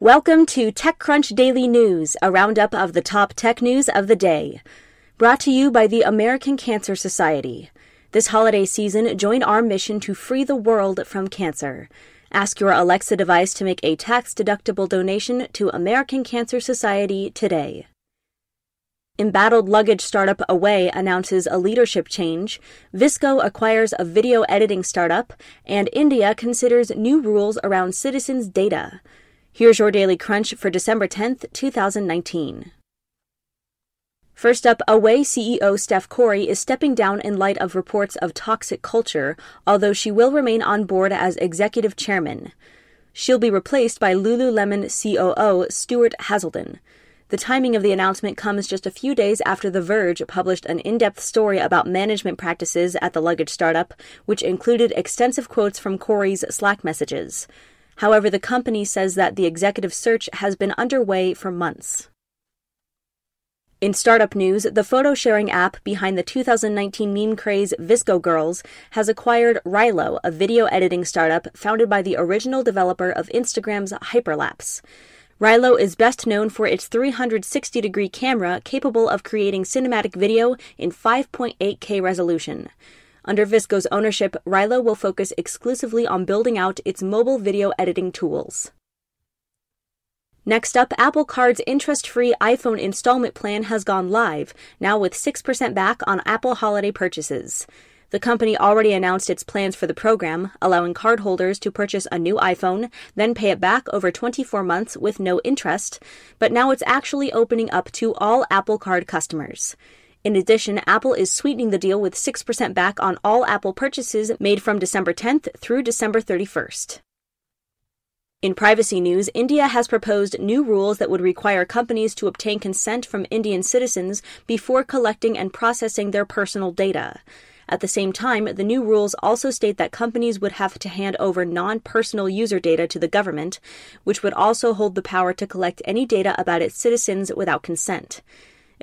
Welcome to TechCrunch Daily News, a roundup of the top tech news of the day. Brought to you by the American Cancer Society. This holiday season, join our mission to free the world from cancer. Ask your Alexa device to make a tax deductible donation to American Cancer Society today. Embattled luggage startup Away announces a leadership change, VSCO acquires a video editing startup, and India considers new rules around citizens' data. Here's your daily crunch for December 10th, 2019. First up, Away CEO Steph Korey is stepping down in light of reports of toxic culture, although she will remain on board as executive chairman. She'll be replaced by Lululemon COO Stuart Haselden. The timing of the announcement comes just a few days after The Verge published an in depth story about management practices at the luggage startup, which included extensive quotes from Korey's Slack messages. However, the company says that the executive search has been underway for months. In startup news, the photo sharing app behind the 2019 meme craze VSCO Girls has acquired Rylo, a video editing startup founded by the original developer of Instagram's Hyperlapse. Rylo is best known for its 360 degree camera capable of creating cinematic video in 5.8K resolution. Under VSCO's ownership, Rylo will focus exclusively on building out its mobile video editing tools. Next up, Apple Card's interest free iPhone installment plan has gone live, now with 6% back on Apple holiday purchases. The company already announced its plans for the program, allowing cardholders to purchase a new iPhone, then pay it back over 24 months with no interest, but now it's actually opening up to all Apple Card customers. In addition, Apple is sweetening the deal with 6% back on all Apple purchases made from December 10th through December 31st. In privacy news, India has proposed new rules that would require companies to obtain consent from Indian citizens before collecting and processing their personal data. At the same time, the new rules also state that companies would have to hand over non personal user data to the government, which would also hold the power to collect any data about its citizens without consent.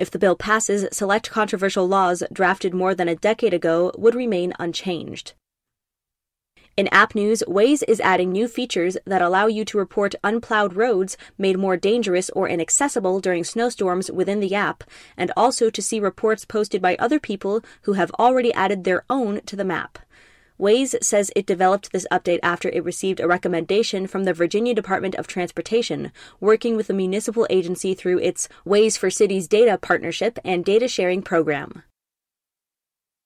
If the bill passes, select controversial laws drafted more than a decade ago would remain unchanged. In app news, Waze is adding new features that allow you to report unplowed roads made more dangerous or inaccessible during snowstorms within the app, and also to see reports posted by other people who have already added their own to the map. Waze says it developed this update after it received a recommendation from the Virginia Department of Transportation, working with the municipal agency through its Waze for Cities data partnership and data sharing program.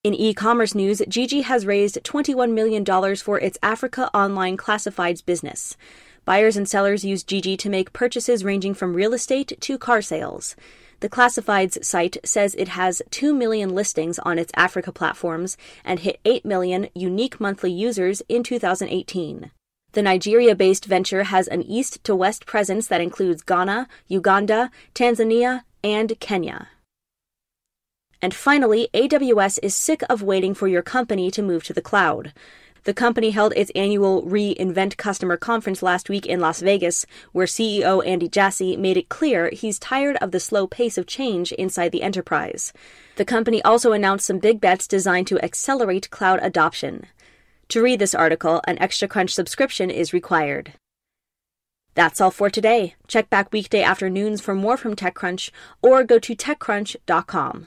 In e commerce news, Jiji has raised $21 million for its Africa Online Classifieds business. Buyers and sellers use Jiji to make purchases ranging from real estate to car sales. The Classifieds site says it has 2 million listings on its Africa platforms and hit 8 million unique monthly users in 2018. The Nigeria based venture has an east to west presence that includes Ghana, Uganda, Tanzania, and Kenya. And finally, AWS is sick of waiting for your company to move to the cloud. The company held its annual reInvent customer conference last week in Las Vegas, where CEO Andy Jassy made it clear he's tired of the slow pace of change inside the enterprise. The company also announced some big bets designed to accelerate cloud adoption. To read this article, an Extra Crunch subscription is required. That's all for today. Check back weekday afternoons for more from TechCrunch or go to TechCrunch.com.